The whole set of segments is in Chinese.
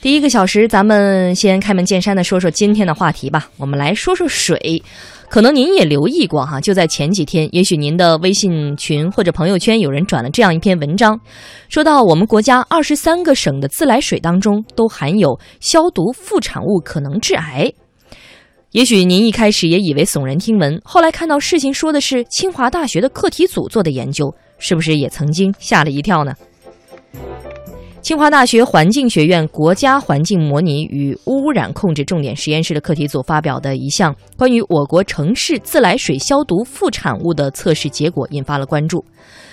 第一个小时，咱们先开门见山的说说今天的话题吧。我们来说说水，可能您也留意过哈，就在前几天，也许您的微信群或者朋友圈有人转了这样一篇文章，说到我们国家二十三个省的自来水当中都含有消毒副产物，可能致癌。也许您一开始也以为耸人听闻，后来看到事情说的是清华大学的课题组做的研究，是不是也曾经吓了一跳呢？清华大学环境学院国家环境模拟与污染控制重点实验室的课题组发表的一项关于我国城市自来水消毒副产物的测试结果引发了关注。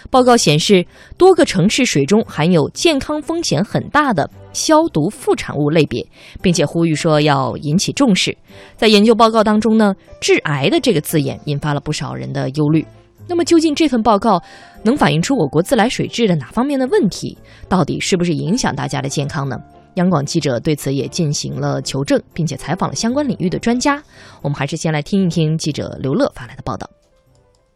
报告显示，多个城市水中含有健康风险很大的消毒副产物类别，并且呼吁说要引起重视。在研究报告当中呢，“致癌”的这个字眼引发了不少人的忧虑。那么，究竟这份报告能反映出我国自来水质的哪方面的问题？到底是不是影响大家的健康呢？央广记者对此也进行了求证，并且采访了相关领域的专家。我们还是先来听一听记者刘乐发来的报道。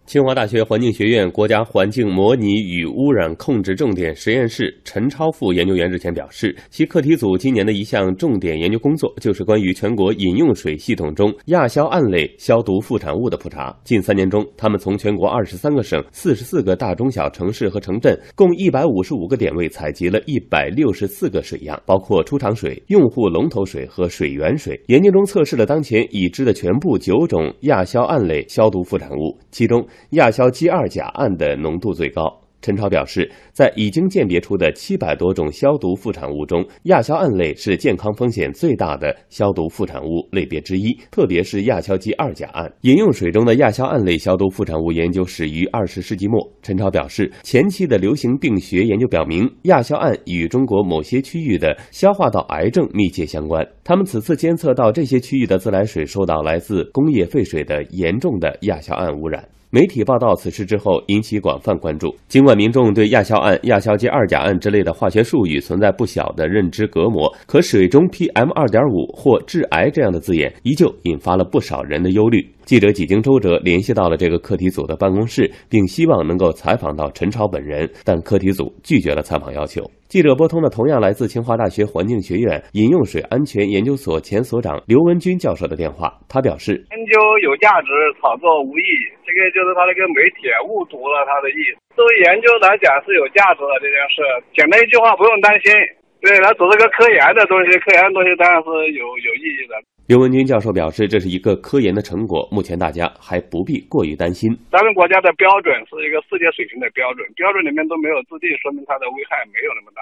清华大学环境学院国家环境模拟与污染控制重点实验室陈超富研究员日前表示，其课题组今年的一项重点研究工作就是关于全国饮用水系统中亚硝胺类消毒副产物的普查。近三年中，他们从全国二十三个省、四十四个大中小城市和城镇共一百五十五个点位采集了一百六十四个水样，包括出厂水、用户龙头水和水源水。研究中测试了当前已知的全部九种亚硝胺类消毒副产物，其中。亚硝基二甲胺的浓度最高。陈超表示，在已经鉴别出的七百多种消毒副产物中，亚硝胺类是健康风险最大的消毒副产物类别之一，特别是亚硝基二甲胺。饮用水中的亚硝胺类消毒副产物研究始于二十世纪末。陈超表示，前期的流行病学研究表明，亚硝胺与中国某些区域的消化道癌症密切相关。他们此次监测到这些区域的自来水受到来自工业废水的严重的亚硝胺污染。媒体报道此事之后，引起广泛关注。尽管民众对亚硝胺、亚硝基二甲胺之类的化学术语存在不小的认知隔膜，可水中 PM 二点五或致癌这样的字眼，依旧引发了不少人的忧虑。记者几经周折，联系到了这个课题组的办公室，并希望能够采访到陈超本人，但课题组拒绝了采访要求。记者拨通了同样来自清华大学环境学院饮用水安全研究所前所长刘文军教授的电话，他表示：研究有价值，炒作无益。这个就是他那个媒体误读了他的意思。作为研究来讲是有价值的这件事，简单一句话，不用担心。对他做这个科研的东西，科研的东西当然是有有意义的。刘文军教授表示，这是一个科研的成果，目前大家还不必过于担心。咱们国家的标准是一个世界水平的标准，标准里面都没有制定，说明它的危害没有那么大。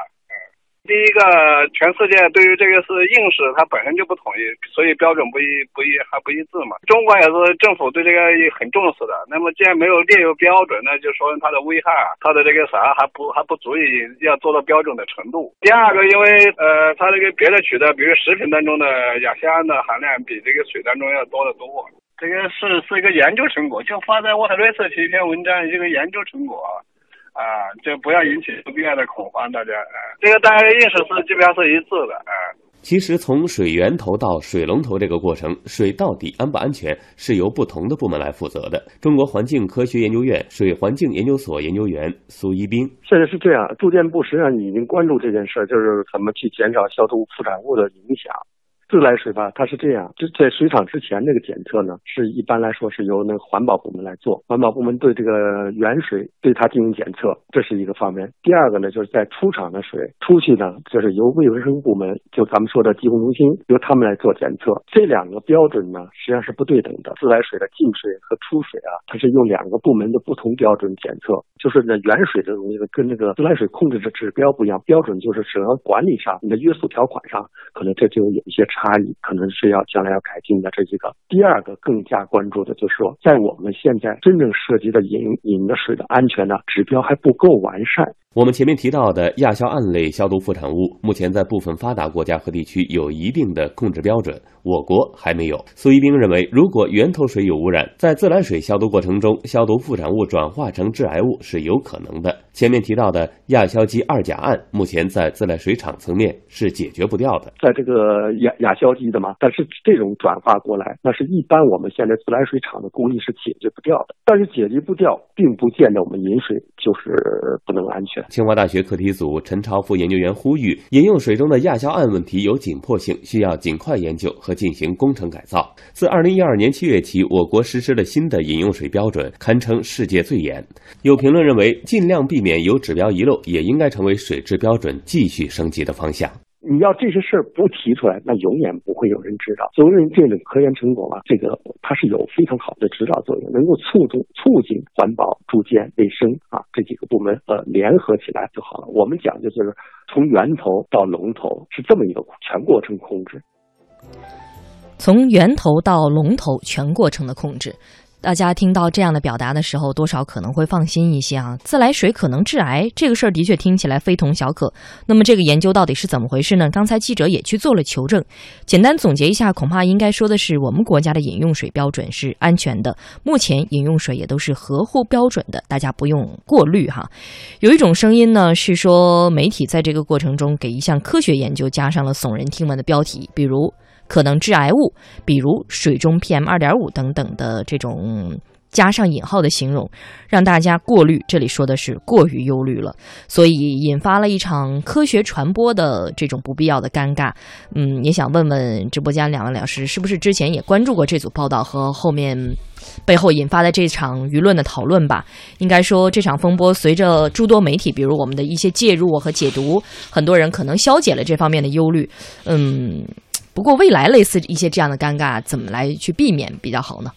第一个，全世界对于这个是硬史，它本身就不统一，所以标准不一不一还不一致嘛。中国也是政府对这个很重视的。那么既然没有列入标准，那就说明它的危害，它的这个啥还不还不足以要做到标准的程度。第二个，因为呃，它这个别的取的，比如食品当中的亚硝胺的含量比这个水当中要多得多。这个是是一个研究成果，就发在《沃特瑞社》一篇文章，一个研究成果。啊，就不要引起不必要的恐慌，大家啊，这个大家意识是基本上是一致的啊。其实从水源头到水龙头这个过程，水到底安不安全，是由不同的部门来负责的。中国环境科学研究院水环境研究所研究员苏一斌，现在是这样，住建部实际上已经关注这件事，就是怎么去减少消毒副产物的影响。自来水吧，它是这样，就在水厂之前那个检测呢，是一般来说是由那个环保部门来做。环保部门对这个原水对它进行检测，这是一个方面。第二个呢，就是在出厂的水出去呢，就是由卫生部门，就咱们说的疾控中心，由他们来做检测。这两个标准呢，实际上是不对等的。自来水的进水和出水啊，它是用两个部门的不同标准检测。就是那原水这东西跟那个自来水控制的指标不一样，标准就是整个管理上，你的约束条款上，可能这就有一些差。差异可能是要将来要改进的这几个。第二个更加关注的就是说，在我们现在真正涉及的饮饮的水的安全呢，指标还不够完善。我们前面提到的亚硝胺类消毒副产物，目前在部分发达国家和地区有一定的控制标准，我国还没有。苏一兵认为，如果源头水有污染，在自来水消毒过程中，消毒副产物转化成致癌物是有可能的。前面提到的亚硝基二甲胺，目前在自来水厂层面是解决不掉的。在这个亚亚硝基的嘛，但是这种转化过来，那是一般我们现在自来水厂的工艺是解决不掉的。但是解决不掉，并不见得我们饮水就是不能安全。清华大学课题组陈超副研究员呼吁，饮用水中的亚硝胺问题有紧迫性，需要尽快研究和进行工程改造。自二零一二年七月起，我国实施了新的饮用水标准，堪称世界最严。有评论认为，尽量避免有指标遗漏，也应该成为水质标准继续升级的方向。你要这些事儿不提出来，那永远不会有人知道。所谓这种科研成果啊，这个它是有非常好的指导作用，能够促进促进环保、住建、卫生啊这几个部门呃联合起来就好了。我们讲就是从源头到龙头是这么一个全过程控制，从源头到龙头全过程的控制。大家听到这样的表达的时候，多少可能会放心一些啊。自来水可能致癌，这个事儿的确听起来非同小可。那么这个研究到底是怎么回事呢？刚才记者也去做了求证。简单总结一下，恐怕应该说的是，我们国家的饮用水标准是安全的，目前饮用水也都是合乎标准的，大家不用过滤哈。有一种声音呢，是说媒体在这个过程中给一项科学研究加上了耸人听闻的标题，比如。可能致癌物，比如水中 PM 二点五等等的这种加上引号的形容，让大家过滤。这里说的是过于忧虑了，所以引发了一场科学传播的这种不必要的尴尬。嗯，也想问问直播间两位老师，是不是之前也关注过这组报道和后面背后引发的这场舆论的讨论吧？应该说，这场风波随着诸多媒体，比如我们的一些介入和解读，很多人可能消解了这方面的忧虑。嗯。不过，未来类似一些这样的尴尬，怎么来去避免比较好呢？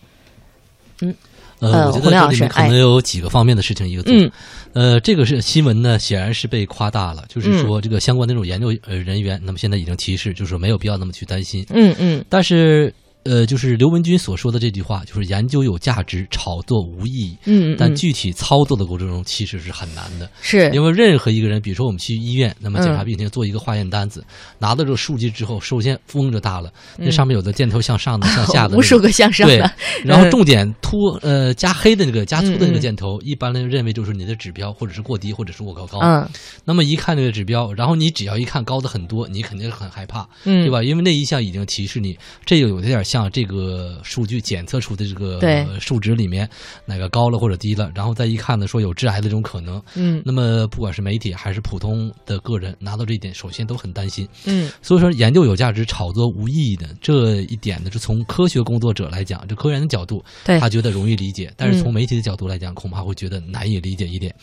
嗯，呃，我觉得这里面可能有几个方面的事情，一个嗯，呃，这个是新闻呢，显然是被夸大了，就是说这个相关那种研究呃人员，那么现在已经提示，就是说没有必要那么去担心。嗯嗯，但是。呃，就是刘文军所说的这句话，就是研究有价值，炒作无意义。嗯，但具体操作的过程中其实是很难的。是，因为任何一个人，比如说我们去医院，那么检查病情，做一个化验单子，拿到这个数据之后，首先风就大了，那上面有的箭头向上的、向下的，无数个向上的。对然后重点突呃加黑的那个加粗的那个箭头，一般呢认为就是你的指标或者是过低或者是过高高。嗯。那么一看这个指标，然后你只要一看高的很多，你肯定是很害怕，对吧？因为那一项已经提示你，这个有点像这个。数据检测出的这个数值里面哪个高了或者低了，然后再一看呢，说有致癌的这种可能。嗯，那么不管是媒体还是普通的个人，拿到这一点，首先都很担心。嗯，所以说研究有价值，炒作无意义的这一点呢，是从科学工作者来讲，这科研的角度，他觉得容易理解；但是从媒体的角度来讲，恐怕会觉得难以理解一点。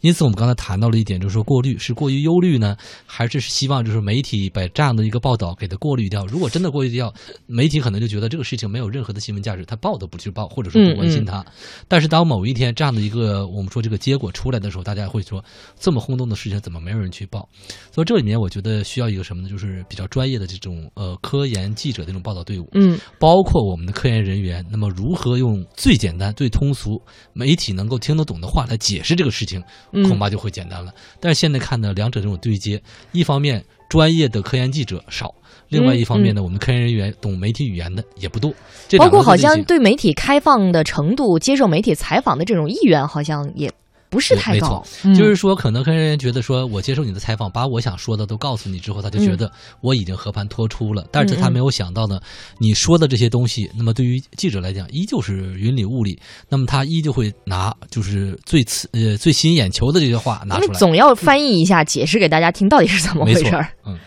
因此，我们刚才谈到了一点，就是说过滤是过于忧虑呢，还是希望就是媒体把这样的一个报道给它过滤掉？如果真的过滤掉，媒体可能就觉得这个事情没有任何的新闻价值，他报都不去报，或者说不关心他。但是当某一天这样的一个我们说这个结果出来的时候，大家会说这么轰动的事情怎么没有人去报？所以这里面我觉得需要一个什么呢？就是比较专业的这种呃科研记者的这种报道队伍，嗯，包括我们的科研人员。那么如何用最简单、最通俗、媒体能够听得懂的话来解释这个事情，恐怕就会简单了。但是现在看呢，两者这种对接，一方面专业的科研记者少。另外一方面呢，我们科研人员懂媒体语言的也不多，包括好像对媒体开放的程度、接受媒体采访的这种意愿，好像也不是太高。就是说，可能科研人员觉得说，我接受你的采访，把我想说的都告诉你之后，他就觉得我已经和盘托出了。但是他没有想到呢，你说的这些东西，那么对于记者来讲，依旧是云里雾里。那么他依旧会拿就是最刺呃最吸引眼球的这些话拿出来，总要翻译一下，解释给大家听到底是怎么回事儿。嗯。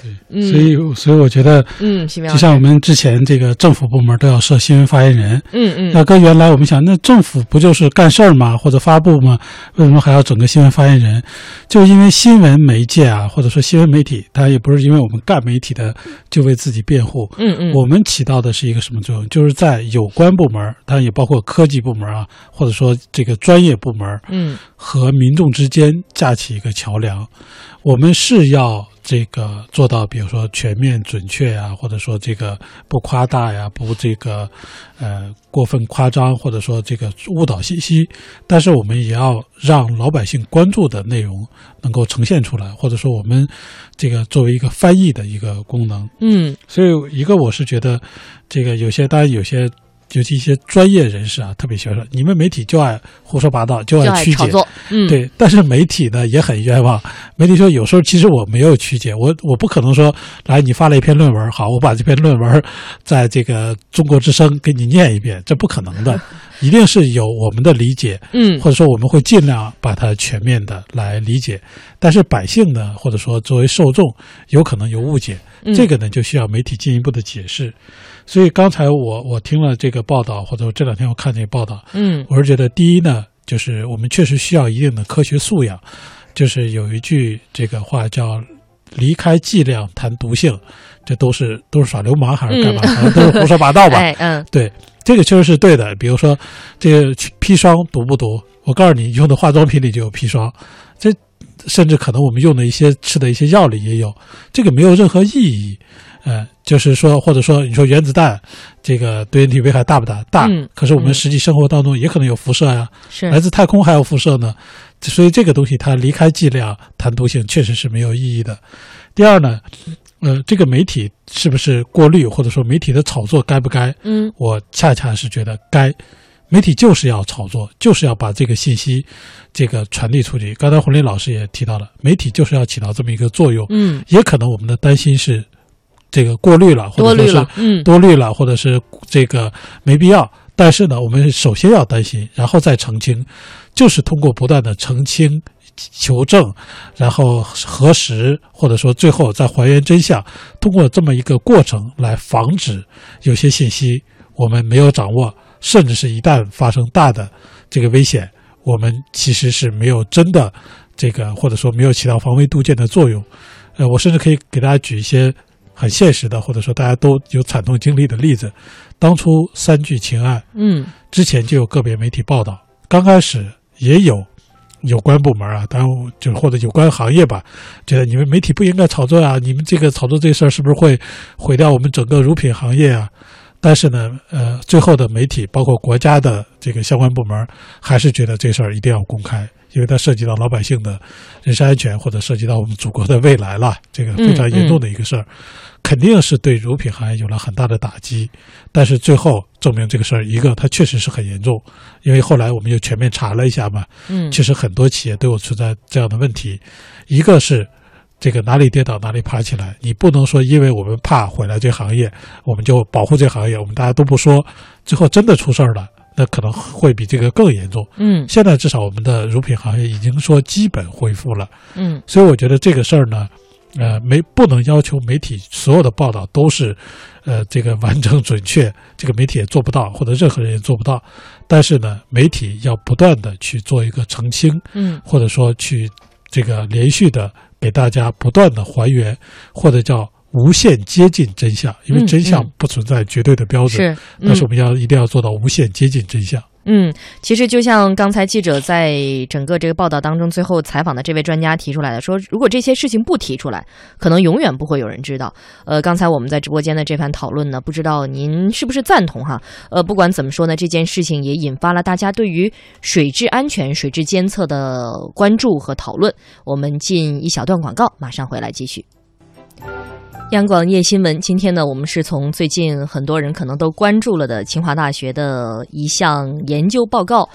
对，所以所以我觉得，嗯，就像我们之前这个政府部门都要设新闻发言人，嗯嗯，那跟原来我们想，那政府不就是干事儿吗？或者发布吗？为什么还要整个新闻发言人？就因为新闻媒介啊，或者说新闻媒体，它也不是因为我们干媒体的就为自己辩护，嗯嗯，我们起到的是一个什么作用？就是在有关部门，当然也包括科技部门啊，或者说这个专业部门，嗯，和民众之间架起一个桥梁，我们是要。这个做到，比如说全面准确呀，或者说这个不夸大呀，不这个呃过分夸张，或者说这个误导信息。但是我们也要让老百姓关注的内容能够呈现出来，或者说我们这个作为一个翻译的一个功能。嗯，所以一个我是觉得，这个有些当然有些。尤其一些专业人士啊，特别喜欢说你们媒体就爱胡说八道，就爱曲解，嗯，对。但是媒体呢也很冤枉，媒体说有时候其实我没有曲解，我我不可能说来你发了一篇论文，好，我把这篇论文在这个中国之声给你念一遍，这不可能的。一定是有我们的理解，嗯，或者说我们会尽量把它全面的来理解。但是百姓呢，或者说作为受众，有可能有误解，这个呢就需要媒体进一步的解释。所以刚才我我听了这个报道，或者这两天我看这个报道，嗯，我是觉得第一呢，就是我们确实需要一定的科学素养。就是有一句这个话叫“离开剂量谈毒性”，这都是都是耍流氓还是干嘛？反正都是胡说八道吧？嗯，对，这个确实是对的。比如说这个砒霜毒不毒？我告诉你，用的化妆品里就有砒霜，这甚至可能我们用的一些吃的一些药里也有，这个没有任何意义。呃，就是说，或者说，你说原子弹这个对人体危害大不大？大。可是我们实际生活当中也可能有辐射呀，是来自太空还有辐射呢。所以这个东西它离开剂量谈毒性确实是没有意义的。第二呢，呃，这个媒体是不是过滤，或者说媒体的炒作该不该？嗯，我恰恰是觉得该。媒体就是要炒作，就是要把这个信息这个传递出去。刚才洪林老师也提到了，媒体就是要起到这么一个作用。嗯，也可能我们的担心是。这个过滤了，或者说是嗯多虑了，或者是这个没必要。但是呢，我们首先要担心，然后再澄清，就是通过不断的澄清、求证，然后核实，或者说最后再还原真相，通过这么一个过程来防止有些信息我们没有掌握，甚至是一旦发生大的这个危险，我们其实是没有真的这个，或者说没有起到防微杜渐的作用。呃，我甚至可以给大家举一些。很现实的，或者说大家都有惨痛经历的例子，当初三聚氰胺，嗯，之前就有个别媒体报道，刚开始也有有关部门啊，当然就或者有关行业吧，觉得你们媒体不应该炒作啊，你们这个炒作这事儿是不是会毁掉我们整个乳品行业啊？但是呢，呃，最后的媒体包括国家的这个相关部门，还是觉得这事儿一定要公开。因为它涉及到老百姓的人身安全，或者涉及到我们祖国的未来了，这个非常严重的一个事儿，肯定是对乳品行业有了很大的打击。但是最后证明这个事儿，一个它确实是很严重，因为后来我们又全面查了一下嘛，嗯，其实很多企业都有存在这样的问题。一个是这个哪里跌倒哪里爬起来，你不能说因为我们怕毁了这行业，我们就保护这行业，我们大家都不说，最后真的出事儿了。那可能会比这个更严重。嗯，现在至少我们的乳品行业已经说基本恢复了。嗯，所以我觉得这个事儿呢，呃，没不能要求媒体所有的报道都是，呃，这个完整准确，这个媒体也做不到，或者任何人也做不到。但是呢，媒体要不断的去做一个澄清，嗯，或者说去这个连续的给大家不断的还原，或者叫。无限接近真相，因为真相不存在绝对的标准，是，但是我们要一定要做到无限接近真相。嗯，其实就像刚才记者在整个这个报道当中最后采访的这位专家提出来的，说如果这些事情不提出来，可能永远不会有人知道。呃，刚才我们在直播间的这番讨论呢，不知道您是不是赞同哈？呃，不管怎么说呢，这件事情也引发了大家对于水质安全、水质监测的关注和讨论。我们进一小段广告，马上回来继续。央广夜新闻，今天呢，我们是从最近很多人可能都关注了的清华大学的一项研究报告。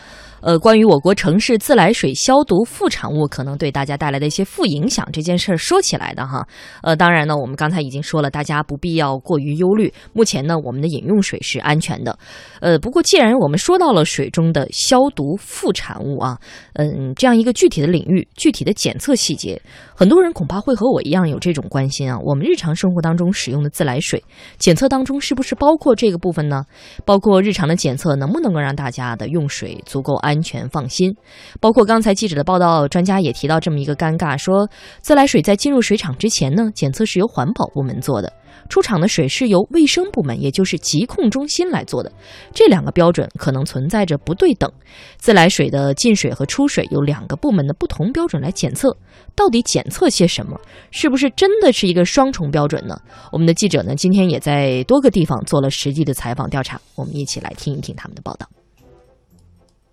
呃，关于我国城市自来水消毒副产物可能对大家带来的一些负影响这件事儿说起来的哈，呃，当然呢，我们刚才已经说了，大家不必要过于忧虑。目前呢，我们的饮用水是安全的。呃，不过既然我们说到了水中的消毒副产物啊，嗯，这样一个具体的领域、具体的检测细节，很多人恐怕会和我一样有这种关心啊。我们日常生活当中使用的自来水检测当中是不是包括这个部分呢？包括日常的检测能不能够让大家的用水足够安？安全放心，包括刚才记者的报道，专家也提到这么一个尴尬：说自来水在进入水厂之前呢，检测是由环保部门做的；出厂的水是由卫生部门，也就是疾控中心来做的。这两个标准可能存在着不对等。自来水的进水和出水有两个部门的不同标准来检测，到底检测些什么？是不是真的是一个双重标准呢？我们的记者呢，今天也在多个地方做了实地的采访调查，我们一起来听一听他们的报道。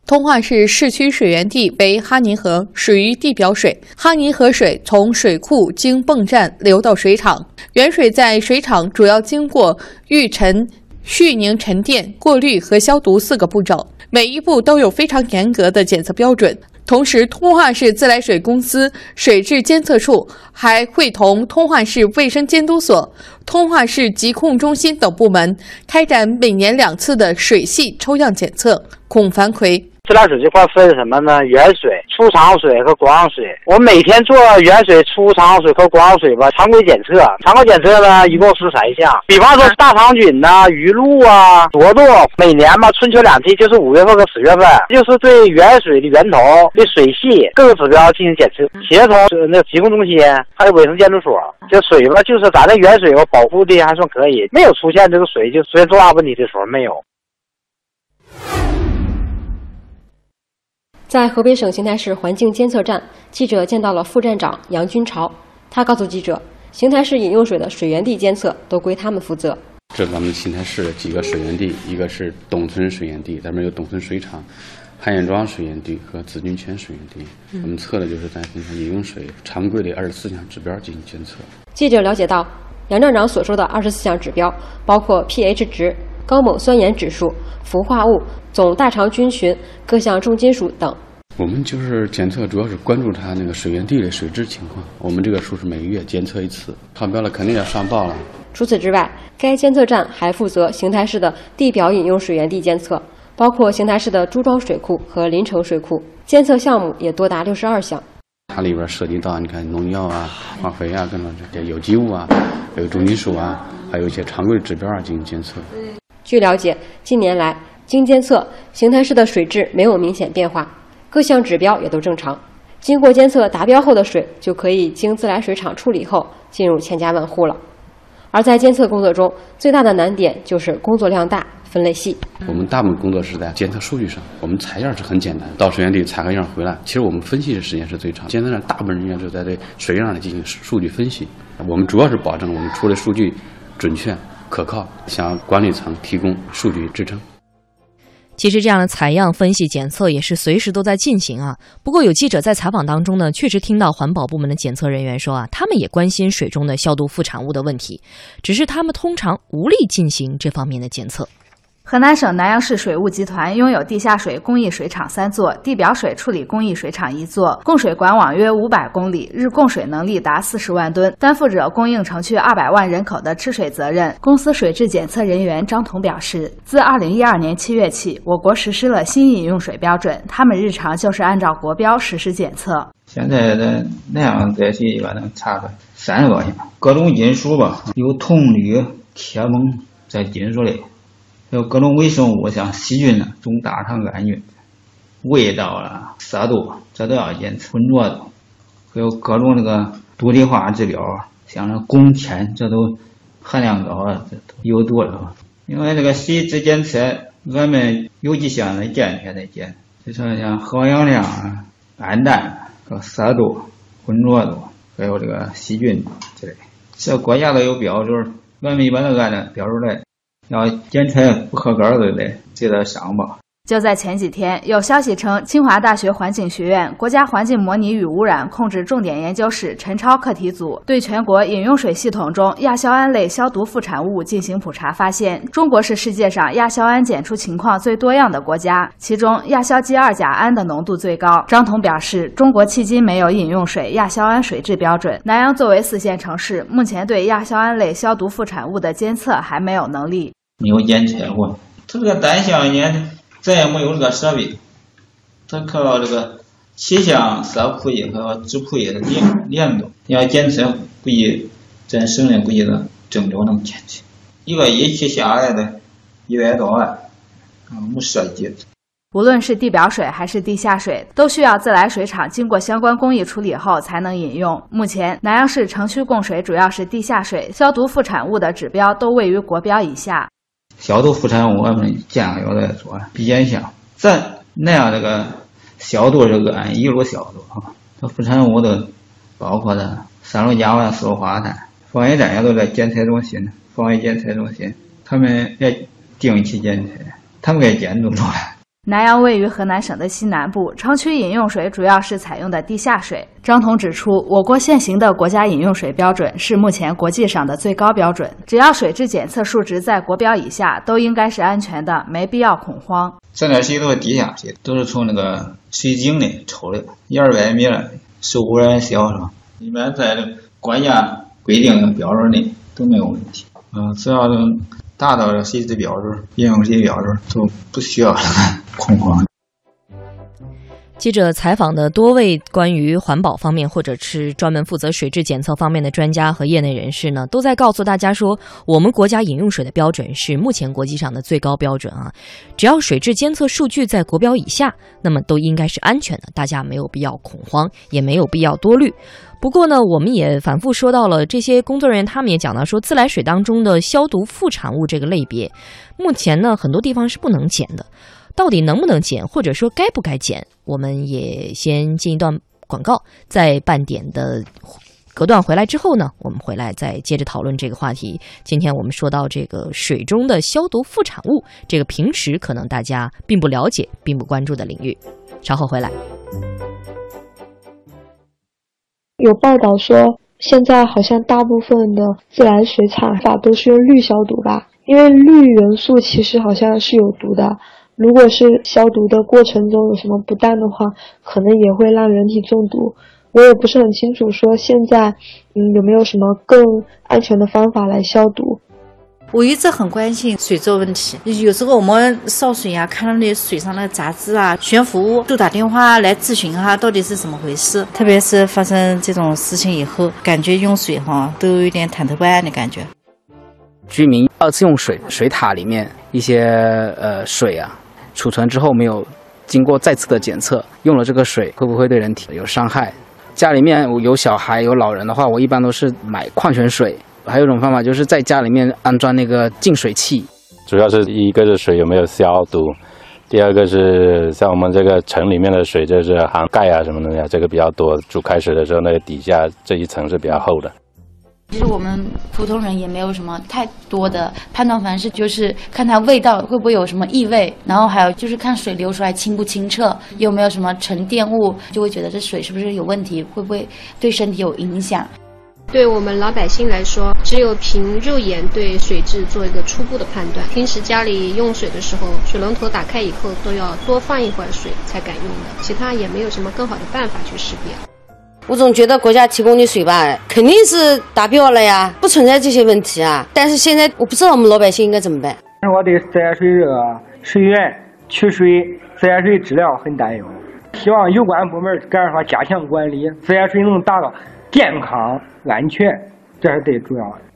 通化市市区水源地为哈尼河，属于地表水。哈尼河水从水库经泵站流到水厂，原水在水厂主要经过预沉、蓄凝、沉淀、过滤和消毒四个步骤，每一步都有非常严格的检测标准。同时，通化市自来水公司水质监测处还会同通化市卫生监督所、通化市疾控中心等部门开展每年两次的水系抽样检测。孔凡奎。自来水这块分什么呢？原水、出厂水和光水。我每天做原水、出厂水和光水吧，常规检测。常规检测呢，一共是三项。比方说大肠菌呐、鱼露啊、多多。每年嘛，春秋两季，就是五月份和十月份，就是对原水的源头、对水系各个指标进行检测，协同那疾控中心还有卫生监督所。这水吧，就是咱这原水吧，保护的还算可以，没有出现这个水就出现重大问题的时候，没有。在河北省邢台市环境监测站，记者见到了副站长杨军朝。他告诉记者，邢台市饮用水的水源地监测都归他们负责。这是咱们邢台市的几个水源地，一个是董村水源地，咱们有董村水厂、汉堰庄水源地和紫金泉水源地。我们测的就是咱邢台饮用水常规的二十四项指标进行监测。记者了解到，杨站长所说的二十四项指标包括 pH 值。高锰酸盐指数、氟化物、总大肠菌群、各项重金属等。我们就是检测，主要是关注它那个水源地的水质情况。我们这个数是每个月监测一次，超标了肯定要上报了。除此之外，该监测站还负责邢台市的地表饮用水源地监测，包括邢台市的朱庄水库和临城水库。监测项目也多达六十二项。它里边涉及到，你看农药啊、化肥啊，各种这些有机物啊，还有重金属啊，还有一些常规指标啊进行监测。据了解，近年来经监测，邢台市的水质没有明显变化，各项指标也都正常。经过监测达标后的水，就可以经自来水厂处理后进入千家万户了。而在监测工作中，最大的难点就是工作量大、分类细。我们大部分工作是在监测数据上，我们采样是很简单，到水源地采个样回来。其实我们分析的时间是最长。监测站大部分人员就在对水样里进行数据分析。我们主要是保证我们出的数据准确。可靠，向管理层提供数据支撑。其实，这样的采样、分析、检测也是随时都在进行啊。不过，有记者在采访当中呢，确实听到环保部门的检测人员说啊，他们也关心水中的消毒副产物的问题，只是他们通常无力进行这方面的检测。河南省南阳市水务集团拥有地下水供应水厂三座，地表水处理供应水厂一座，供水管网约五百公里，日供水能力达四十万吨，担负着供应城区二百万人口的吃水责任。公司水质检测人员张彤表示，自二零一二年七月起，我国实施了新饮用水标准，他们日常就是按照国标实施检测。现在的南阳在水一般能查个三十多项，各种金属吧，有铜、铝、铁、锰在金属类。有各种微生物，像细菌呢、总大肠杆菌、味道啊、色度，这都要检测。浑浊度，还有各种那个毒理化指标，像那汞、铅，这都含量高啊，这都有毒了。另外，这个水质检测，俺们有几项的检测在检，就说像含氧量啊、氨氮、和色度、浑浊度，还有这个细菌之类。这国家都有标准，俺们一般都按照标准来。要检测不合格的得记得想吧。就在前几天，有消息称，清华大学环境学院国家环境模拟与污染控制重点研究室陈超课题组对全国饮用水系统中亚硝胺类消毒副产物进行普查，发现中国是世界上亚硝胺检出情况最多样的国家，其中亚硝基二甲胺的浓度最高。张彤表示，中国迄今没有饮用水亚硝胺水质标准，南阳作为四线城市，目前对亚硝胺类消毒副产物的监测还没有能力。没有检测过，它这个单项呢，咱也没有这个设备，它靠这个气象色谱仪和质谱仪的联联动，要检测估计咱省内估计的郑州能检测，一个仪器下来的一百多万，没设计。无论是地表水还是地下水，都需要自来水厂经过相关工艺处理后才能饮用。目前，南阳市城区供水主要是地下水，消毒副产物的指标都位于国标以下。消毒副产物，我们建有在做，比检项咱那样这个消毒这个一路消毒啊，这副产物都包括的三氯甲烷、四氯化碳，防疫站也都在检测中心，防疫检测中心，他们也定期检测，他们该监督着了。南阳位于河南省的西南部，城区饮用水主要是采用的地下水。张彤指出，我国现行的国家饮用水标准是目前国际上的最高标准，只要水质检测数值在国标以下，都应该是安全的，没必要恐慌。这点水都是地下水，都是从那个水井里抽的，一二百米了，受污染小是吧？一般在国家规定的标准内都没有问题。嗯，只要达到了谁的标准、应用谁的标准，都不需要 恐慌。记者采访的多位关于环保方面或者是专门负责水质检测方面的专家和业内人士呢，都在告诉大家说，我们国家饮用水的标准是目前国际上的最高标准啊。只要水质监测数据在国标以下，那么都应该是安全的，大家没有必要恐慌，也没有必要多虑。不过呢，我们也反复说到了这些工作人员，他们也讲到说，自来水当中的消毒副产物这个类别，目前呢很多地方是不能检的。到底能不能减，或者说该不该减？我们也先进一段广告，在半点的隔断回来之后呢，我们回来再接着讨论这个话题。今天我们说到这个水中的消毒副产物，这个平时可能大家并不了解、并不关注的领域。稍后回来。有报道说，现在好像大部分的自来水厂法都是用氯消毒吧？因为氯元素其实好像是有毒的。如果是消毒的过程中有什么不当的话，可能也会让人体中毒。我也不是很清楚，说现在嗯有没有什么更安全的方法来消毒。我一直很关心水质问题，有时候我们烧水呀，看到那水上的杂质啊，悬浮物都打电话来咨询哈，到底是怎么回事？特别是发生这种事情以后，感觉用水哈都有点忐忑不安的感觉。居民二次用水水塔里面一些呃水啊。储存之后没有经过再次的检测，用了这个水会不会对人体有伤害？家里面有小孩有老人的话，我一般都是买矿泉水。还有一种方法就是在家里面安装那个净水器。主要是一个是水有没有消毒，第二个是像我们这个城里面的水就是含钙啊什么东西啊，这个比较多。煮开水的时候，那个底下这一层是比较厚的。其实我们普通人也没有什么太多的判断方式，就是看它味道会不会有什么异味，然后还有就是看水流出来清不清澈，有没有什么沉淀物，就会觉得这水是不是有问题，会不会对身体有影响。对我们老百姓来说，只有凭肉眼对水质做一个初步的判断。平时家里用水的时候，水龙头打开以后都要多放一会儿水才敢用的，其他也没有什么更好的办法去识别。我总觉得国家提供的水吧，肯定是达标了呀，不存在这些问题啊。但是现在我不知道我们老百姓应该怎么办。我对自来水这个水源、取水、自来水质量很担忧，希望有关部门赶快加强管理，自来水能达到健康、安全，这是最主要的。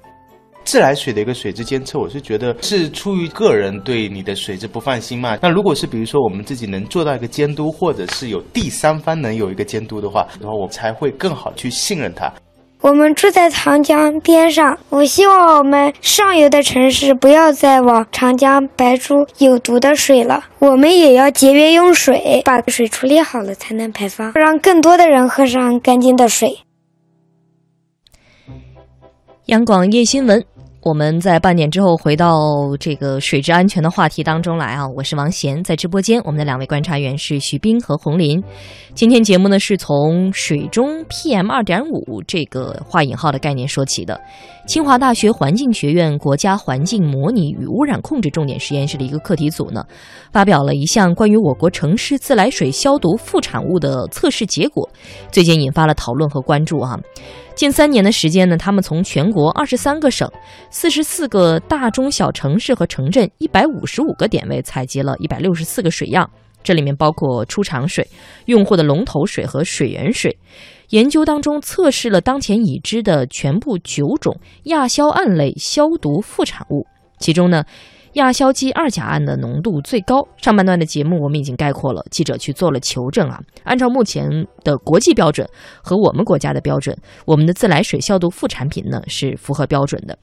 自来水的一个水质监测，我是觉得是出于个人对你的水质不放心嘛。那如果是比如说我们自己能做到一个监督，或者是有第三方能有一个监督的话，然后我才会更好去信任它。我们住在长江边上，我希望我们上游的城市不要再往长江排出有毒的水了。我们也要节约用水，把水处理好了才能排放，让更多的人喝上干净的水。央广夜新闻。我们在半点之后回到这个水质安全的话题当中来啊！我是王贤，在直播间，我们的两位观察员是徐斌和洪林。今天节目呢是从水中 PM 二点五这个画引号的概念说起的。清华大学环境学院国家环境模拟与污染控制重点实验室的一个课题组呢，发表了一项关于我国城市自来水消毒副产物的测试结果，最近引发了讨论和关注啊。近三年的时间呢，他们从全国二十三个省、四十四个大中小城市和城镇一百五十五个点位采集了一百六十四个水样，这里面包括出厂水、用户的龙头水和水源水。研究当中测试了当前已知的全部九种亚硝胺类消毒副产物，其中呢。亚硝基二甲胺的浓度最高。上半段的节目我们已经概括了，记者去做了求证啊。按照目前的国际标准和我们国家的标准，我们的自来水消毒副产品呢是符合标准的。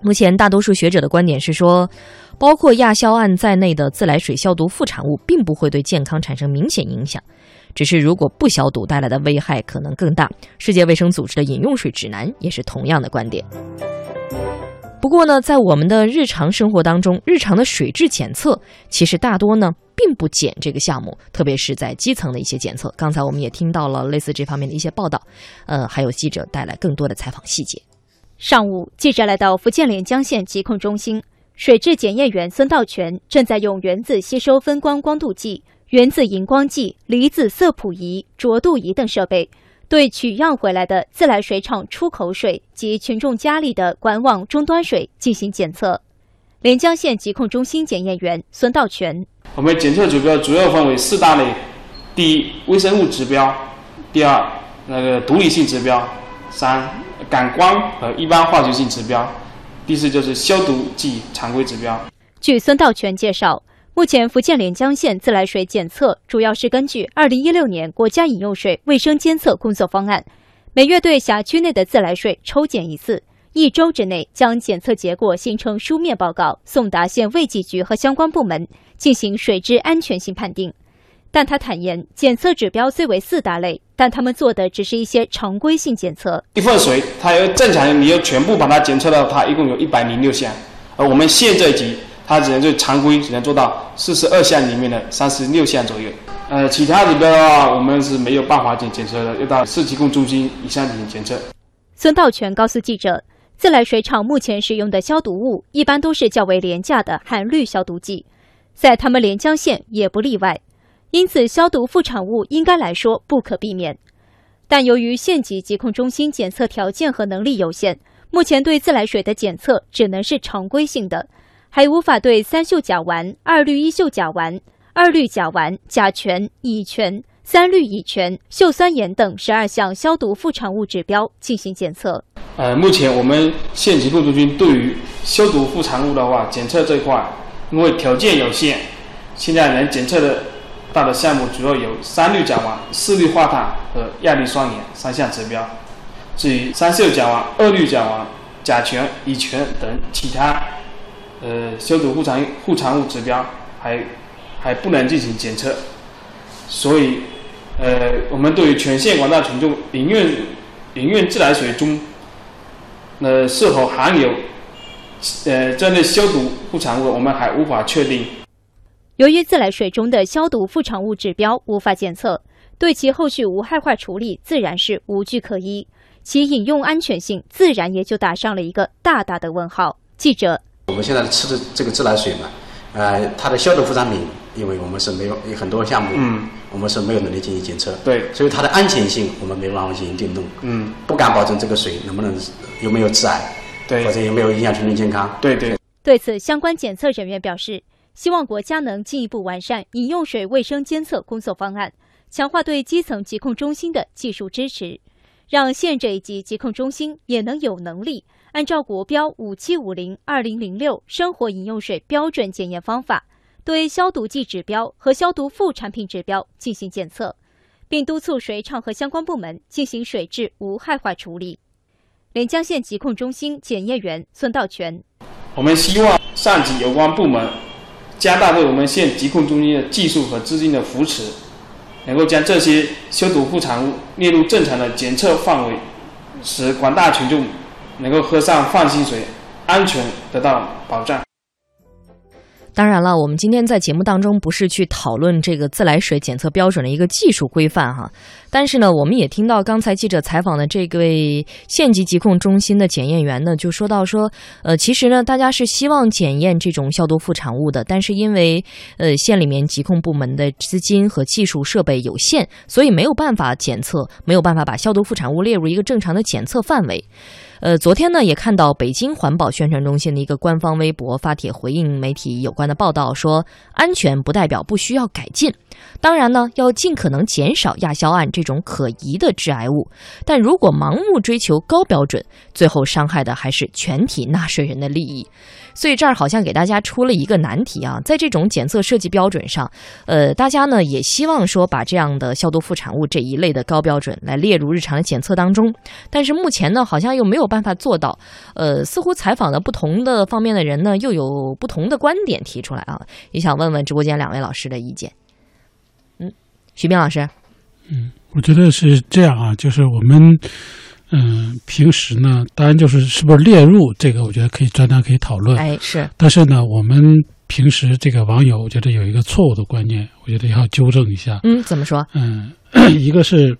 目前大多数学者的观点是说，包括亚硝胺在内的自来水消毒副产物并不会对健康产生明显影响，只是如果不消毒带来的危害可能更大。世界卫生组织的饮用水指南也是同样的观点。不过呢，在我们的日常生活当中，日常的水质检测其实大多呢并不检这个项目，特别是在基层的一些检测。刚才我们也听到了类似这方面的一些报道，呃，还有记者带来更多的采访细节。上午，记者来到福建连江县疾控中心，水质检验员孙道全正在用原子吸收分光光度计、原子荧光计、离子色谱仪、浊度仪等设备，对取样回来的自来水厂出口水及群众家里的管网终端水进行检测。连江县疾控中心检验员孙道全：我们检测指标主要分为四大类：第一，微生物指标；第二，那个独立性指标；三，感光和一般化学性指标；第四就是消毒剂常规指标。据孙道全介绍，目前福建连江县自来水检测主要是根据二零一六年国家饮用水卫生监测工作方案，每月对辖区内的自来水抽检一次。一周之内将检测结果形成书面报告，送达县卫计局和相关部门进行水质安全性判定。但他坦言，检测指标虽为四大类，但他们做的只是一些常规性检测。一份水，它要正常，你要全部把它检测到，它一共有一百零六项，而我们县这一级，它只能就常规只能做到四十二项里面的三十六项左右。呃，其他里边的话，我们是没有办法进检测的，要到市疾控中心以上进行检测。孙道全告诉记者。自来水厂目前使用的消毒物一般都是较为廉价的含氯消毒剂，在他们连江县也不例外，因此消毒副产物应该来说不可避免。但由于县级疾控中心检测条件和能力有限，目前对自来水的检测只能是常规性的，还无法对三溴甲烷、二氯一溴甲烷、二氯甲烷、甲醛、乙醛。三氯乙醛、溴酸盐等十二项消毒副产物指标进行检测。呃，目前我们县疾控中心对于消毒副产物的话，检测这一块，因为条件有限，现在能检测的大的项目主要有三氯甲烷、四氯化碳和亚氯酸盐三项指标。至于三溴甲烷、二氯甲烷、甲醛、乙醛等其他呃消毒副产副产物指标，还还不能进行检测，所以。呃，我们对于全县广大群众饮用饮用自来水中，呃是否含有呃这类消毒副产物，我们还无法确定。由于自来水中的消毒副产物指标无法检测，对其后续无害化处理自然是无据可依，其饮用安全性自然也就打上了一个大大的问号。记者，我们现在吃的这个自来水嘛，呃，它的消毒副产品。因为我们是没有有很多项目，嗯，我们是没有能力进行检测，对，所以它的安全性我们没办法进行定论，嗯，不敢保证这个水能不能有没有致癌，对，或者有没有影响群众健康，对对。对此，相关检测人员表示，希望国家能进一步完善饮用水卫生监测工作方案，强化对基层疾控中心的技术支持，让县这一级疾控中心也能有能力按照国标五七五零二零零六生活饮用水标准检验方法。对消毒剂指标和消毒副产品指标进行检测，并督促水厂和相关部门进行水质无害化处理。连江县疾控中心检验员孙道全：我们希望上级有关部门加大对我们县疾控中心的技术和资金的扶持，能够将这些消毒副产物列入正常的检测范围，使广大群众能够喝上放心水，安全得到保障。当然了，我们今天在节目当中不是去讨论这个自来水检测标准的一个技术规范哈，但是呢，我们也听到刚才记者采访的这位县级疾控中心的检验员呢，就说到说，呃，其实呢，大家是希望检验这种消毒副产物的，但是因为呃县里面疾控部门的资金和技术设备有限，所以没有办法检测，没有办法把消毒副产物列入一个正常的检测范围。呃，昨天呢，也看到北京环保宣传中心的一个官方微博发帖回应媒体有关的报道，说安全不代表不需要改进。当然呢，要尽可能减少亚硝胺这种可疑的致癌物。但如果盲目追求高标准，最后伤害的还是全体纳税人的利益。所以这儿好像给大家出了一个难题啊，在这种检测设计标准上，呃，大家呢也希望说把这样的消毒副产物这一类的高标准来列入日常的检测当中，但是目前呢好像又没有办法做到。呃，似乎采访的不同的方面的人呢又有不同的观点提出来啊，也想问问直播间两位老师的意见。嗯，徐斌老师，嗯，我觉得是这样啊，就是我们。嗯，平时呢，当然就是是不是列入这个，我觉得可以专家可以讨论。哎，是。但是呢，我们平时这个网友，我觉得有一个错误的观念，我觉得要纠正一下。嗯，怎么说？嗯，一个是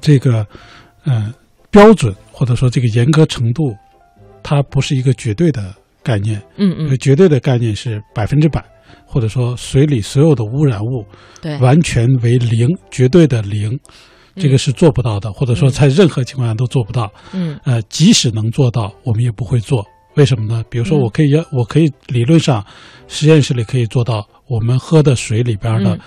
这个，嗯，标准或者说这个严格程度，它不是一个绝对的概念，嗯嗯绝对的概念是百分之百，或者说水里所有的污染物对完全为零，绝对的零。这个是做不到的，或者说在任何情况下都做不到。嗯呃，即使能做到，我们也不会做。为什么呢？比如说，嗯我可以要，我可以理论上，实验室里可以做到，我们喝的水里边的，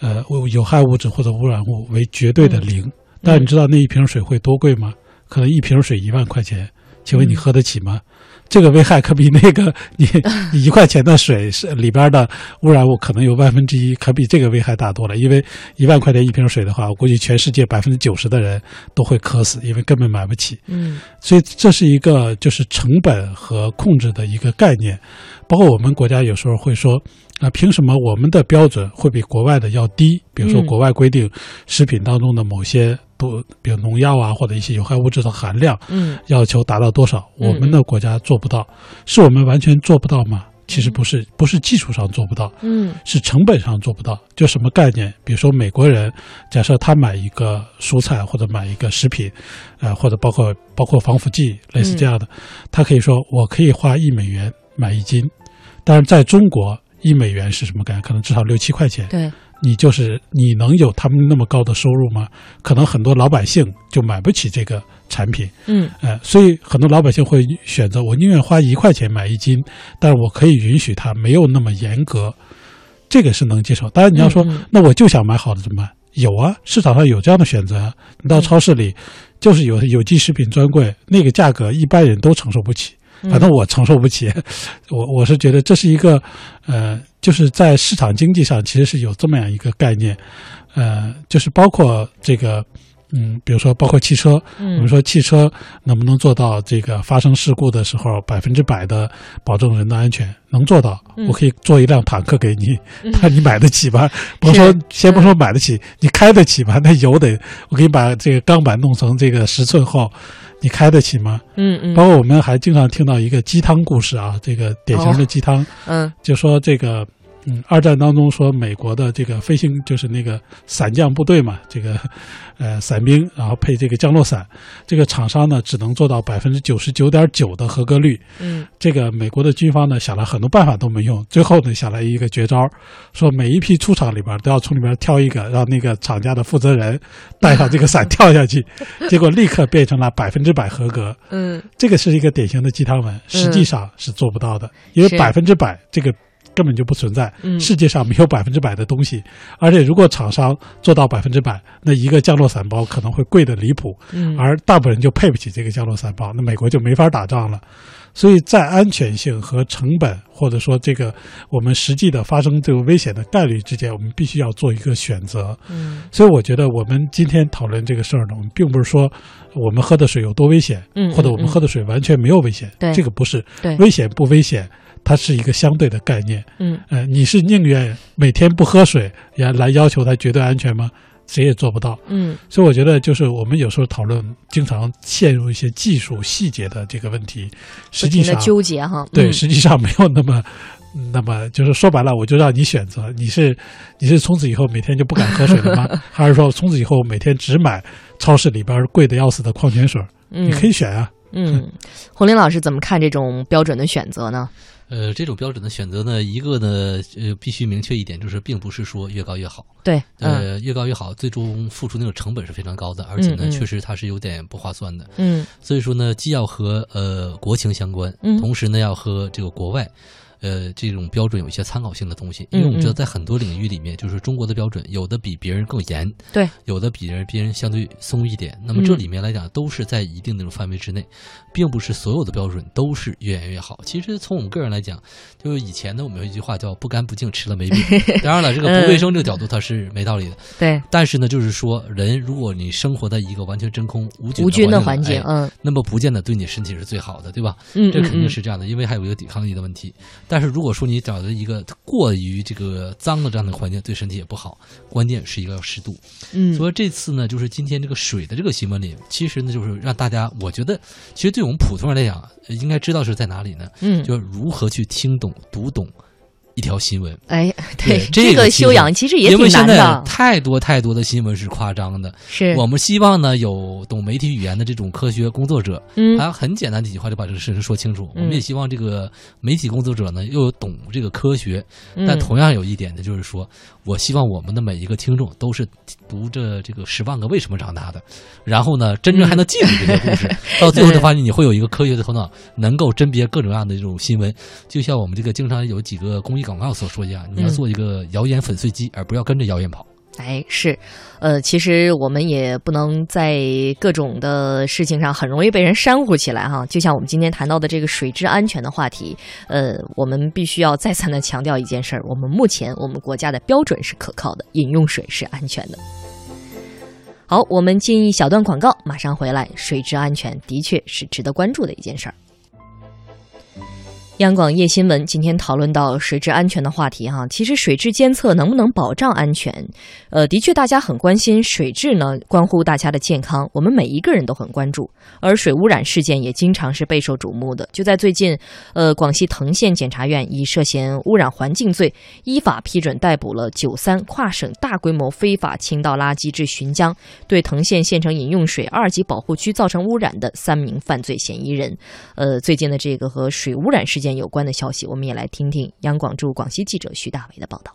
呃，有害物质或者污染物为绝对的零。但你知道那一瓶水会多贵吗？可能一瓶水一万块钱，请问你喝得起吗？这个危害可比那个 你你一块钱的水是里边的污染物可能有万分之一，可比这个危害大多了。因为一万块钱一瓶水的话，我估计全世界百分之九十的人都会渴死，因为根本买不起。嗯所以这是一个就是成本和控制的一个概念，包括我们国家有时候会说，啊、凭什么我们的标准会比国外的要低？比如说嗯国外规定食品当中的某些多，比如农药啊或者一些有害物质的含量，嗯要求达到多少，嗯我们的国家做不到，是我们完全做不到吗？其实不是，不是技术上做不到，嗯是成本上做不到。就什么概念？比如说美国人，假设他买一个蔬菜或者买一个食品，呃，或者包括包括防腐剂类似这样的，他可以说我可以花一美元买一斤，但是在中国一美元是什么概念？可能至少六七块钱。对，你就是你能有他们那么高的收入吗？可能很多老百姓就买不起这个产品。嗯呃，所以很多老百姓会选择我宁愿花一块钱买一斤，但是我可以允许它没有那么严格，这个是能接受。当然你要说，嗯嗯那我就想买好的怎么办？有啊，市场上有这样的选择啊。你到超市里，就是有有机食品专柜，那个价格一般人都承受不起。嗯反正我承受不起，我我是觉得这是一个，呃，就是在市场经济上其实是有这么样一个概念，呃，就是包括这个，嗯，比如说包括汽车，嗯我们说汽车能不能做到这个发生事故的时候百分之百的保证人的安全？能做到，嗯我可以做一辆坦克给你嗯，但你买得起吗？甭说先不说买得起，你开得起吗？那油得，我给你把这个钢板弄成这个十寸厚，你开得起吗？嗯嗯，包括我们还经常听到一个鸡汤故事啊，这个典型的鸡汤，嗯，就说这个，嗯，二战当中说美国的这个飞行就是那个伞降部队嘛，这个呃伞兵，然后配这个降落伞，这个厂商呢只能做到百分之九十九点九的合格率，嗯，这个美国的军方呢想了很多办法都没用，最后呢想了一个绝招，说每一批出厂里边都要从里边挑一个，让那个厂家的负责人 带上这个伞跳下去，结果立刻变成了百分之百合格。嗯。这个是一个典型的鸡汤文，实际上是做不到的，因为百分之百这个根本就不存在，嗯。世界上没有百分之百的东西，而且如果厂商做到百分之百，那一个降落伞包可能会贵的离谱，嗯。而大部分人就配不起这个降落伞包，那美国就没法打仗了。所以在安全性和成本，或者说这个我们实际的发生这个危险的概率之间，我们必须要做一个选择。嗯。所以我觉得我们今天讨论这个事儿呢，我们并不是说我们喝的水有多危险，嗯或者我们嗯喝的水完全没有危险，对。这个不是，对。危险不危险，它是一个相对的概念。嗯呃，你是宁愿每天不喝水，也来要求它绝对安全吗？谁也做不到。嗯所以我觉得，就是我们有时候讨论，经常陷入一些技术细节的这个问题，实际上纠结哈对，嗯实际上没有那么。那么就是说白了，我就让你选择，你是你是从此以后每天就不敢喝水了吗？还是说从此以后每天只买超市里边贵的要死的矿泉水？嗯你可以选啊。嗯，洪林老师怎么看这种标准的选择呢？呃，这种标准的选择呢，一个呢，呃，必须明确一点，就是并不是说越高越好。对，呃，越高越好，最终付出那种成本是非常高的，而且呢，嗯嗯确实它是有点不划算的。嗯，所以说呢，既要和呃国情相关，嗯同时呢，要和这个国外。呃，这种标准有一些参考性的东西，因为我们知道，在很多领域里面，就是中国的标准有的比别人更严，对，有的比人别人相对松一点。那么这嗯里面来讲，都是在一定的范围之内，并不是所有的标准都是越严越好。其实从我们个人来讲，就是以前呢，我们有一句话叫“不干不净吃了没病”。当然了，这个不卫生这个角度它是没道理的。对，但是呢，就是说，人如果你生活在一个完全真空无菌无菌的环环境哎嗯那么不见得对你身体是最好的，对吧？嗯这肯定是这样的，因为还有一个抵抗力的问题。但是如果说你找的一个过于这个脏的这样的环境，对身体也不好。关键是一个要适度。嗯所以这次呢，就是今天这个水的这个新闻里，其实呢，就是让大家，我觉得，其实对我们普通人来讲，呃应该知道是在哪里呢？嗯就是如何去听懂、读懂一条新闻。哎，对，这个修养其实也挺难的。因为现在太多太多的新闻是夸张的。是我们希望呢，有懂媒体语言的这种科学工作者，嗯，他很简单几句话就把这个事情说清楚。我们也希望这个媒体工作者呢，又有懂这个科学。但同样有一点呢，就是说我希望我们的每一个听众都是读着这个《十万个为什么》长大的，然后呢，真正还能记住这些故事。到最后就发现你会有一个科学的头脑，能够甄别各种各样的这种新闻。就像我们这个经常有几个公益广告所说一样，你要做一个谣言粉碎机，而不要跟着谣言跑。哎，是，呃，其实我们也不能在各种的事情上很容易被人煽乎起来哈。就像我们今天谈到的这个水质安全的话题，呃，我们必须要再三的强调一件事儿：我们目前我们国家的标准是可靠的，饮用水是安全的。好，我们进一小段广告，马上回来。水质安全的确是值得关注的一件事儿。央广夜新闻今天讨论到水质安全的话题哈，其实水质监测能不能保障安全？呃，的确大家很关心水质呢，关乎大家的健康，我们每一个人都很关注。而水污染事件也经常是备受瞩目的。就在最近，呃，广西藤县检察院以涉嫌污染环境罪，依法批准逮捕了九三跨省大规模非法倾倒垃圾至浔江，对藤县县城饮用水二级保护区造成污染的三名犯罪嫌疑人。呃，最近的这个和水污染事件有关的消息，我们也来听听央广驻广西记者徐大伟的报道。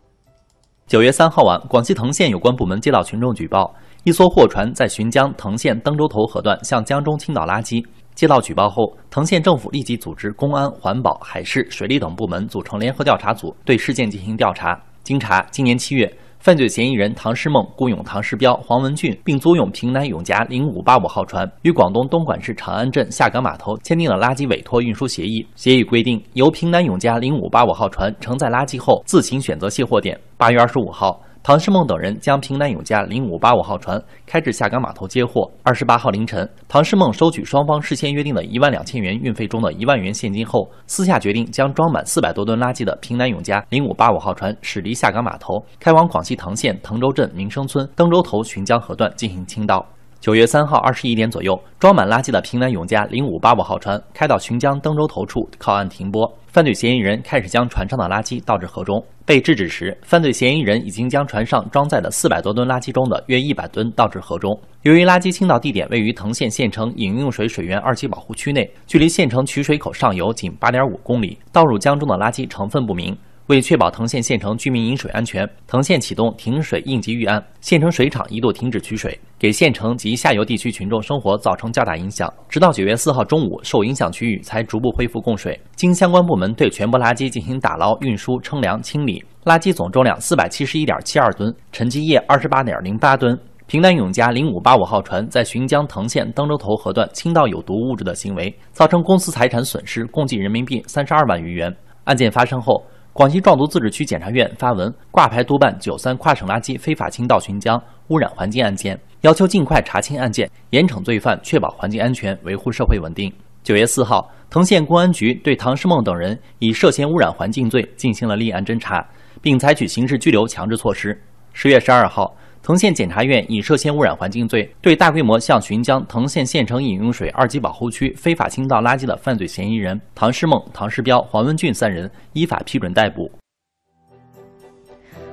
九月三号晚，广西藤县有关部门接到群众举报，一艘货船在浔江藤县登州头河段向江中倾倒垃圾。接到举报后，藤县政府立即组织公安、环保、海事、水利等部门组成联合调查组，对事件进行调查。经查，今年七月。犯罪嫌疑人唐诗梦雇佣唐诗彪、黄文俊，并租用平南永嘉零五八五号船，与广东东莞市长安镇下岗码头签订了垃圾委托运输协议。协议规定，由平南永嘉零五八五号船承载垃圾后，自行选择卸货点。八月二十五号。唐诗梦等人将平南永嘉零五八五号船开至下岗码头接货。二十八号凌晨，唐诗梦收取双方事先约定的一万两千元运费中的一万元现金后，私下决定将装满四百多吨垃圾的平南永嘉零五八五号船驶离下岗码头，开往广西藤县藤州镇民生村登州头浔江河段进行倾倒。九月三号二十一点左右，装满垃圾的平南永嘉零五八五号船开到浔江登州头处靠岸停泊，犯罪嫌疑人开始将船上的垃圾倒至河中。被制止时，犯罪嫌疑人已经将船上装载的四百多吨垃圾中的约一百吨倒至河中。由于垃圾倾倒地点位于藤县县城饮用水水源二级保护区内，距离县城取水口上游仅八点五公里，倒入江中的垃圾成分不明。为确保藤县县城居民饮水安全，藤县启动停水应急预案，县城水厂一度停止取水，给县城及下游地区群众生活造成较大影响。直到九月四号中午，受影响区域才逐步恢复供水。经相关部门对全部垃圾进行打捞、运输、称量、清理，垃圾总重量四百七十一点七二吨，沉积液二十八点零八吨。平南永嘉零五八五号船在浔江藤县登州头河段倾倒有毒物质的行为，造成公司财产损失共计人民币三十二万余元。案件发生后。广西壮族自治区检察院发文挂牌督办九三跨省垃圾非法倾倒巡江污染环境案件，要求尽快查清案件，严惩罪犯，确保环境安全，维护社会稳定。九月四号，藤县公安局对唐诗梦等人以涉嫌污染环境罪进行了立案侦查，并采取刑事拘留强制措施。十月十二号。藤县检察院以涉嫌污染环境罪，对大规模向浔江藤县县城饮用水二级保护区非法倾倒垃圾的犯罪嫌疑人唐诗梦、唐诗彪、黄文俊三人依法批准逮捕。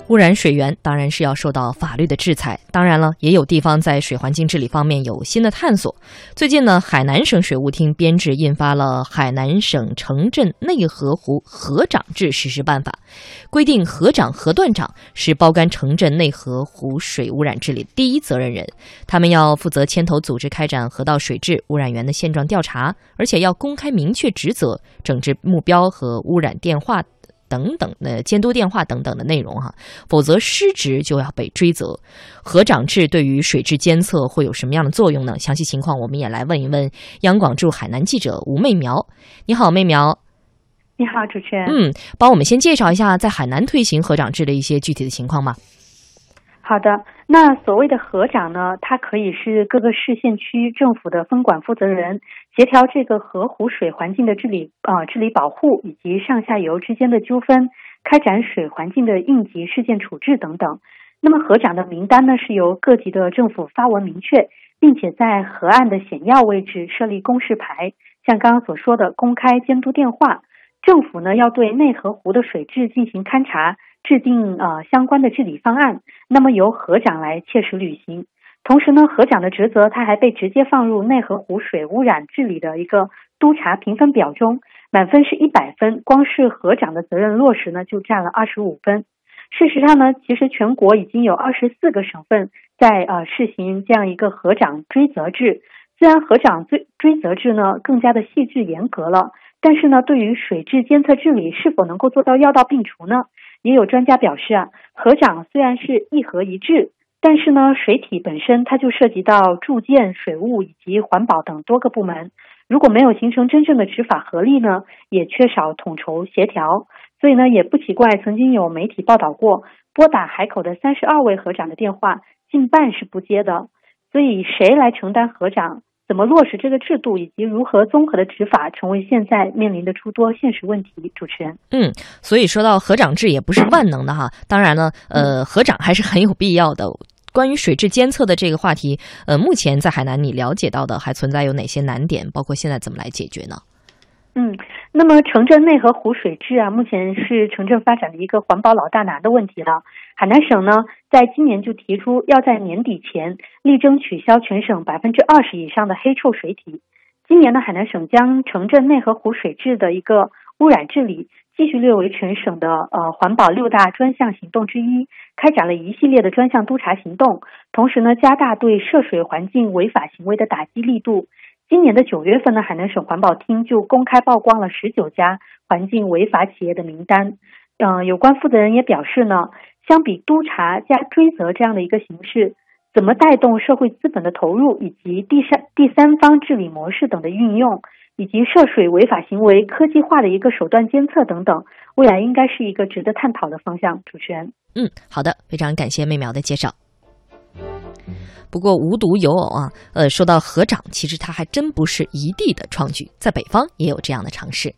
污染水源当然是要受到法律的制裁。当然了，也有地方在水环境治理方面有新的探索。最近呢，海南省水务厅编制印发了《海南省城镇内河湖河长制实施办法》，规定河长、河段长是包干城镇内河湖水污染治理第一责任人，他们要负责牵头组织开展河道水质污染源的现状调查，而且要公开明确职责、整治目标和污染电话。等等的监督电话等等的内容哈，否则失职就要被追责。河长制对于水质监测会有什么样的作用呢？详细情况我们也来问一问央广驻海南记者吴媚苗。你好，媚苗。你好，主持人。嗯，帮我们先介绍一下在海南推行河长制的一些具体的情况吧。好的，那所谓的河长呢，他可以是各个市县区政府的分管负责人，协调这个河湖水环境的治理啊、治理保护以及上下游之间的纠纷，开展水环境的应急事件处置等等。那么河长的名单呢，是由各级的政府发文明确，并且在河岸的险要位置设立公示牌，像刚刚所说的公开监督电话。政府呢要对内河湖的水质进行勘察，制定呃相关的治理方案，那么由河长来切实履行。同时呢，河长的职责他还被直接放入内河湖水污染治理的一个督查评分表中，满分是一百分，光是河长的责任落实呢就占了二十五分。事实上呢，其实全国已经有二十四个省份在呃试行这样一个河长追责制。虽然河长追追责制呢更加的细致严格了，但是呢，对于水质监测治理是否能够做到药到病除呢？也有专家表示啊，河长虽然是一河一治，但是呢，水体本身它就涉及到住建、水务以及环保等多个部门，如果没有形成真正的执法合力呢，也缺少统筹协调。所以呢，也不奇怪，曾经有媒体报道过，拨打海口的三十二位河长的电话，近半是不接的。所以，谁来承担河长？怎么落实这个制度，以及如何综合的执法，成为现在面临的诸多现实问题。主持人，嗯，所以说到河长制也不是万能的哈。当然了，呃，河长还是很有必要的。关于水质监测的这个话题，呃，目前在海南你了解到的还存在有哪些难点？包括现在怎么来解决呢？嗯，那么城镇内河湖水质啊，目前是城镇发展的一个环保老大难的问题了。海南省呢，在今年就提出要在年底前力争取消全省百分之二十以上的黑臭水体。今年呢，海南省将城镇内河湖水质的一个污染治理继续列为全省的呃环保六大专项行动之一，开展了一系列的专项督查行动，同时呢，加大对涉水环境违法行为的打击力度。今年的九月份呢，海南省环保厅就公开曝光了十九家环境违法企业的名单。嗯，有关负责人也表示呢，相比督查加追责这样的一个形式，怎么带动社会资本的投入，以及第三第三方治理模式等的运用，以及涉水违法行为科技化的一个手段监测等等，未来应该是一个值得探讨的方向。主持人，嗯，好的，非常感谢妹苗的介绍。不过无独有偶啊，呃，说到合掌，其实它还真不是一地的创举，在北方也有这样的尝试。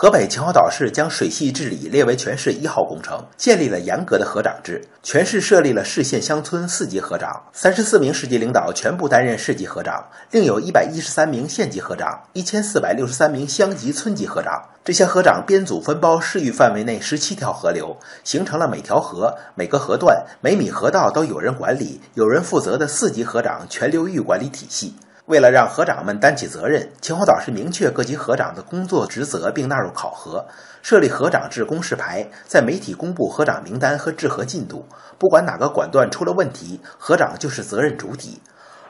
河北秦皇岛市将水系治理列为全市一号工程，建立了严格的河长制，全市设立了市县乡村四级河长，三十四名市级领导全部担任市级河长，另有一百一十三名县级河长，一千四百六十三名乡级村级河长。这些河长编组分包市域范围内十七条河流，形成了每条河、每个河段、每米河道都有人管理、有人负责的四级河长全流域管理体系。为了让河长们担起责任，秦皇岛市明确各级河长的工作职责，并纳入考核，设立河长制公示牌，在媒体公布河长名单和治河进度。不管哪个管段出了问题，河长就是责任主体。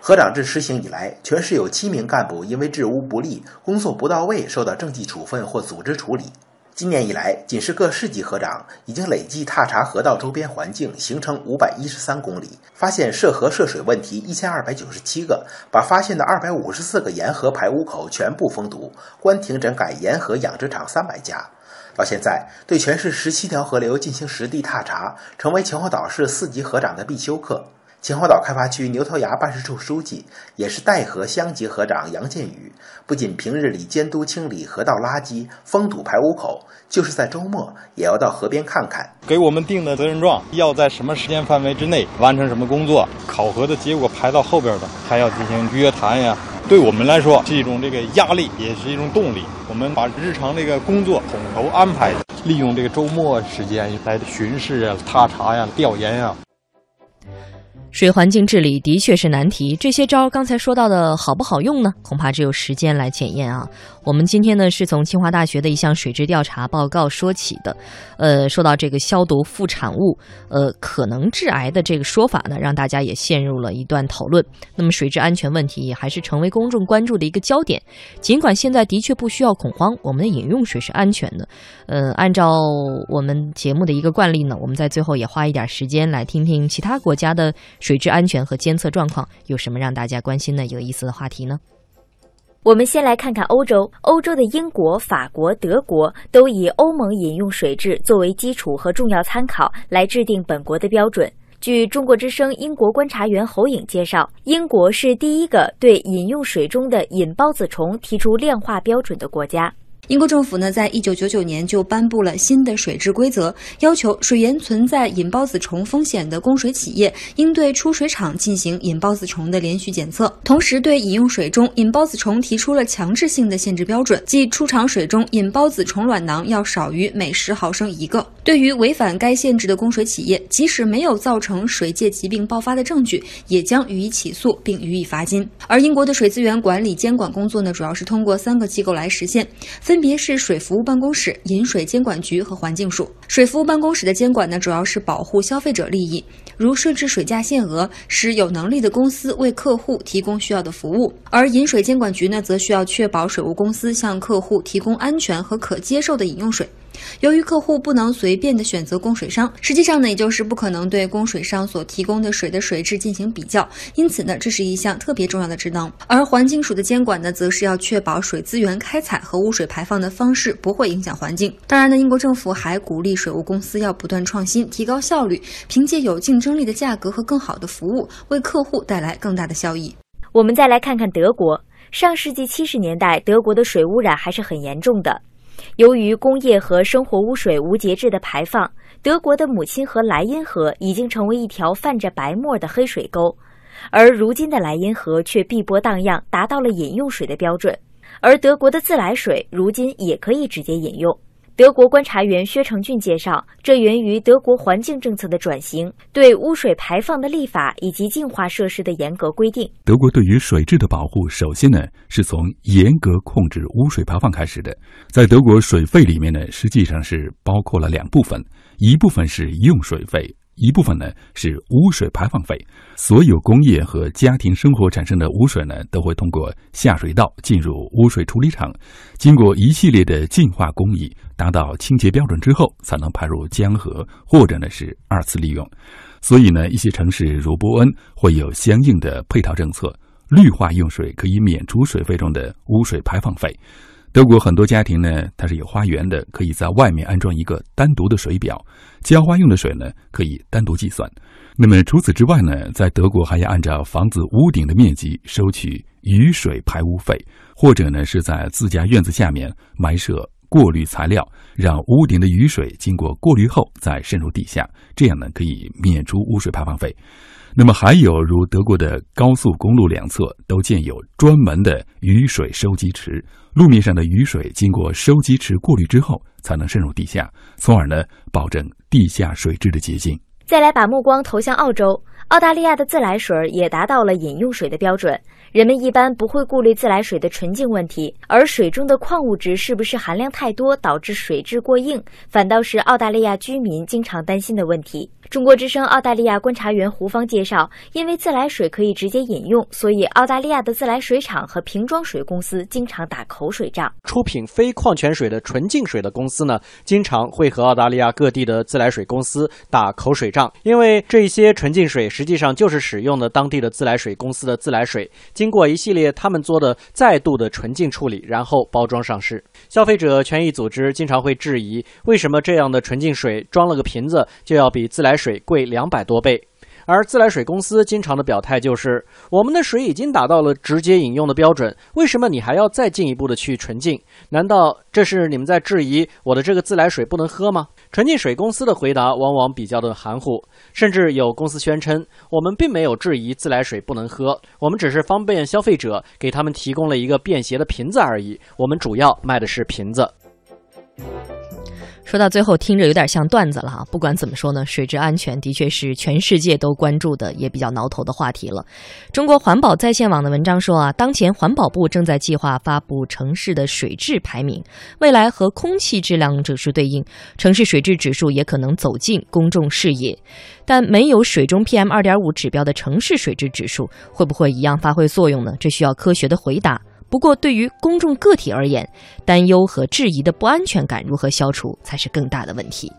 河长制实行以来，全市有七名干部因为治污不力、工作不到位，受到政绩处分或组织处理。今年以来，仅是各市级河长已经累计踏查河道周边环境，行程五百一十三公里，发现涉河涉水问题一千二百九十七个，把发现的二百五十四个沿河排污口全部封堵，关停整改沿河养殖场三百家。到现在，对全市十七条河流进行实地踏查，成为秦皇岛市四级河长的必修课。秦皇岛开发区牛头崖办事处书记，也是岱河乡级河长杨建宇，不仅平日里监督清理河道垃圾、封堵排污口，就是在周末也要到河边看看。给我们定的责任状，要在什么时间范围之内完成什么工作，考核的结果排到后边的，还要进行约谈呀。对我们来说是一种这个压力，也是一种动力。我们把日常这个工作统筹安排，利用这个周末时间来巡视啊、踏查呀、调研呀。水环境治理的确是难题，这些招刚才说到的好不好用呢？恐怕只有时间来检验啊。我们今天呢是从清华大学的一项水质调查报告说起的，呃，说到这个消毒副产物，呃，可能致癌的这个说法呢，让大家也陷入了一段讨论。那么水质安全问题也还是成为公众关注的一个焦点。尽管现在的确不需要恐慌，我们的饮用水是安全的。呃，按照我们节目的一个惯例呢，我们在最后也花一点时间来听听其他国家的水质安全和监测状况有什么让大家关心的有意思的话题呢？我们先来看看欧洲，欧洲的英国、法国、德国都以欧盟饮用水质作为基础和重要参考来制定本国的标准。据中国之声英国观察员侯颖介绍，英国是第一个对饮用水中的隐孢子虫提出量化标准的国家。英国政府呢，在一九九九年就颁布了新的水质规则，要求水源存在引孢子虫风险的供水企业应对出水厂进行引孢子虫的连续检测，同时对饮用水中引孢子虫提出了强制性的限制标准，即出厂水中引孢子虫卵囊要少于每十毫升一个。对于违反该限制的供水企业，即使没有造成水界疾病爆发的证据，也将予以起诉并予以罚金。而英国的水资源管理监管工作呢，主要是通过三个机构来实现，分分别是水服务办公室、饮水监管局和环境署。水服务办公室的监管呢，主要是保护消费者利益，如设置水价限额，使有能力的公司为客户提供需要的服务；而饮水监管局呢，则需要确保水务公司向客户提供安全和可接受的饮用水。由于客户不能随便的选择供水商，实际上呢，也就是不可能对供水商所提供的水的水质进行比较，因此呢，这是一项特别重要的职能。而环境署的监管呢，则是要确保水资源开采和污水排放的方式不会影响环境。当然呢，英国政府还鼓励水务公司要不断创新，提高效率，凭借有竞争争力的价格和更好的服务，为客户带来更大的效益。我们再来看看德国，上世纪七十年代，德国的水污染还是很严重的。由于工业和生活污水无节制的排放，德国的母亲河莱茵河已经成为一条泛着白沫的黑水沟，而如今的莱茵河却碧波荡漾，达到了饮用水的标准。而德国的自来水如今也可以直接饮用。德国观察员薛成俊介绍，这源于德国环境政策的转型，对污水排放的立法以及净化设施的严格规定。德国对于水质的保护，首先呢是从严格控制污水排放开始的。在德国水费里面呢，实际上是包括了两部分，一部分是用水费。一部分呢是污水排放费，所有工业和家庭生活产生的污水呢，都会通过下水道进入污水处理厂，经过一系列的净化工艺，达到清洁标准之后，才能排入江河或者呢是二次利用。所以呢，一些城市如波恩会有相应的配套政策，绿化用水可以免除水费中的污水排放费。德国很多家庭呢，它是有花园的，可以在外面安装一个单独的水表，浇花用的水呢可以单独计算。那么除此之外呢，在德国还要按照房子屋顶的面积收取雨水排污费，或者呢是在自家院子下面埋设过滤材料，让屋顶的雨水经过过滤后再渗入地下，这样呢可以免除污水排放费。那么还有如德国的高速公路两侧都建有专门的雨水收集池，路面上的雨水经过收集池过滤之后才能渗入地下，从而呢保证地下水质的洁净。再来把目光投向澳洲，澳大利亚的自来水也达到了饮用水的标准。人们一般不会顾虑自来水的纯净问题，而水中的矿物质是不是含量太多导致水质过硬，反倒是澳大利亚居民经常担心的问题。中国之声澳大利亚观察员胡芳介绍，因为自来水可以直接饮用，所以澳大利亚的自来水厂和瓶装水公司经常打口水仗。出品非矿泉水的纯净水的公司呢，经常会和澳大利亚各地的自来水公司打口水仗，因为这些纯净水实际上就是使用的当地的自来水公司的自来水，经过一系列他们做的再度的纯净处理，然后包装上市。消费者权益组织经常会质疑，为什么这样的纯净水装了个瓶子就要比自来水贵两百多倍？而自来水公司经常的表态就是：我们的水已经达到了直接饮用的标准，为什么你还要再进一步的去纯净？难道这是你们在质疑我的这个自来水不能喝吗？纯净水公司的回答往往比较的含糊，甚至有公司宣称：我们并没有质疑自来水不能喝，我们只是方便消费者，给他们提供了一个便携的瓶子而已。我们主要卖的是瓶子。说到最后，听着有点像段子了哈。不管怎么说呢，水质安全的确是全世界都关注的，也比较挠头的话题了。中国环保在线网的文章说啊，当前环保部正在计划发布城市的水质排名，未来和空气质量指数对应，城市水质指数也可能走进公众视野。但没有水中 PM 二点五指标的城市水质指数，会不会一样发挥作用呢？这需要科学的回答。不过，对于公众个体而言，担忧和质疑的不安全感如何消除，才是更大的问题。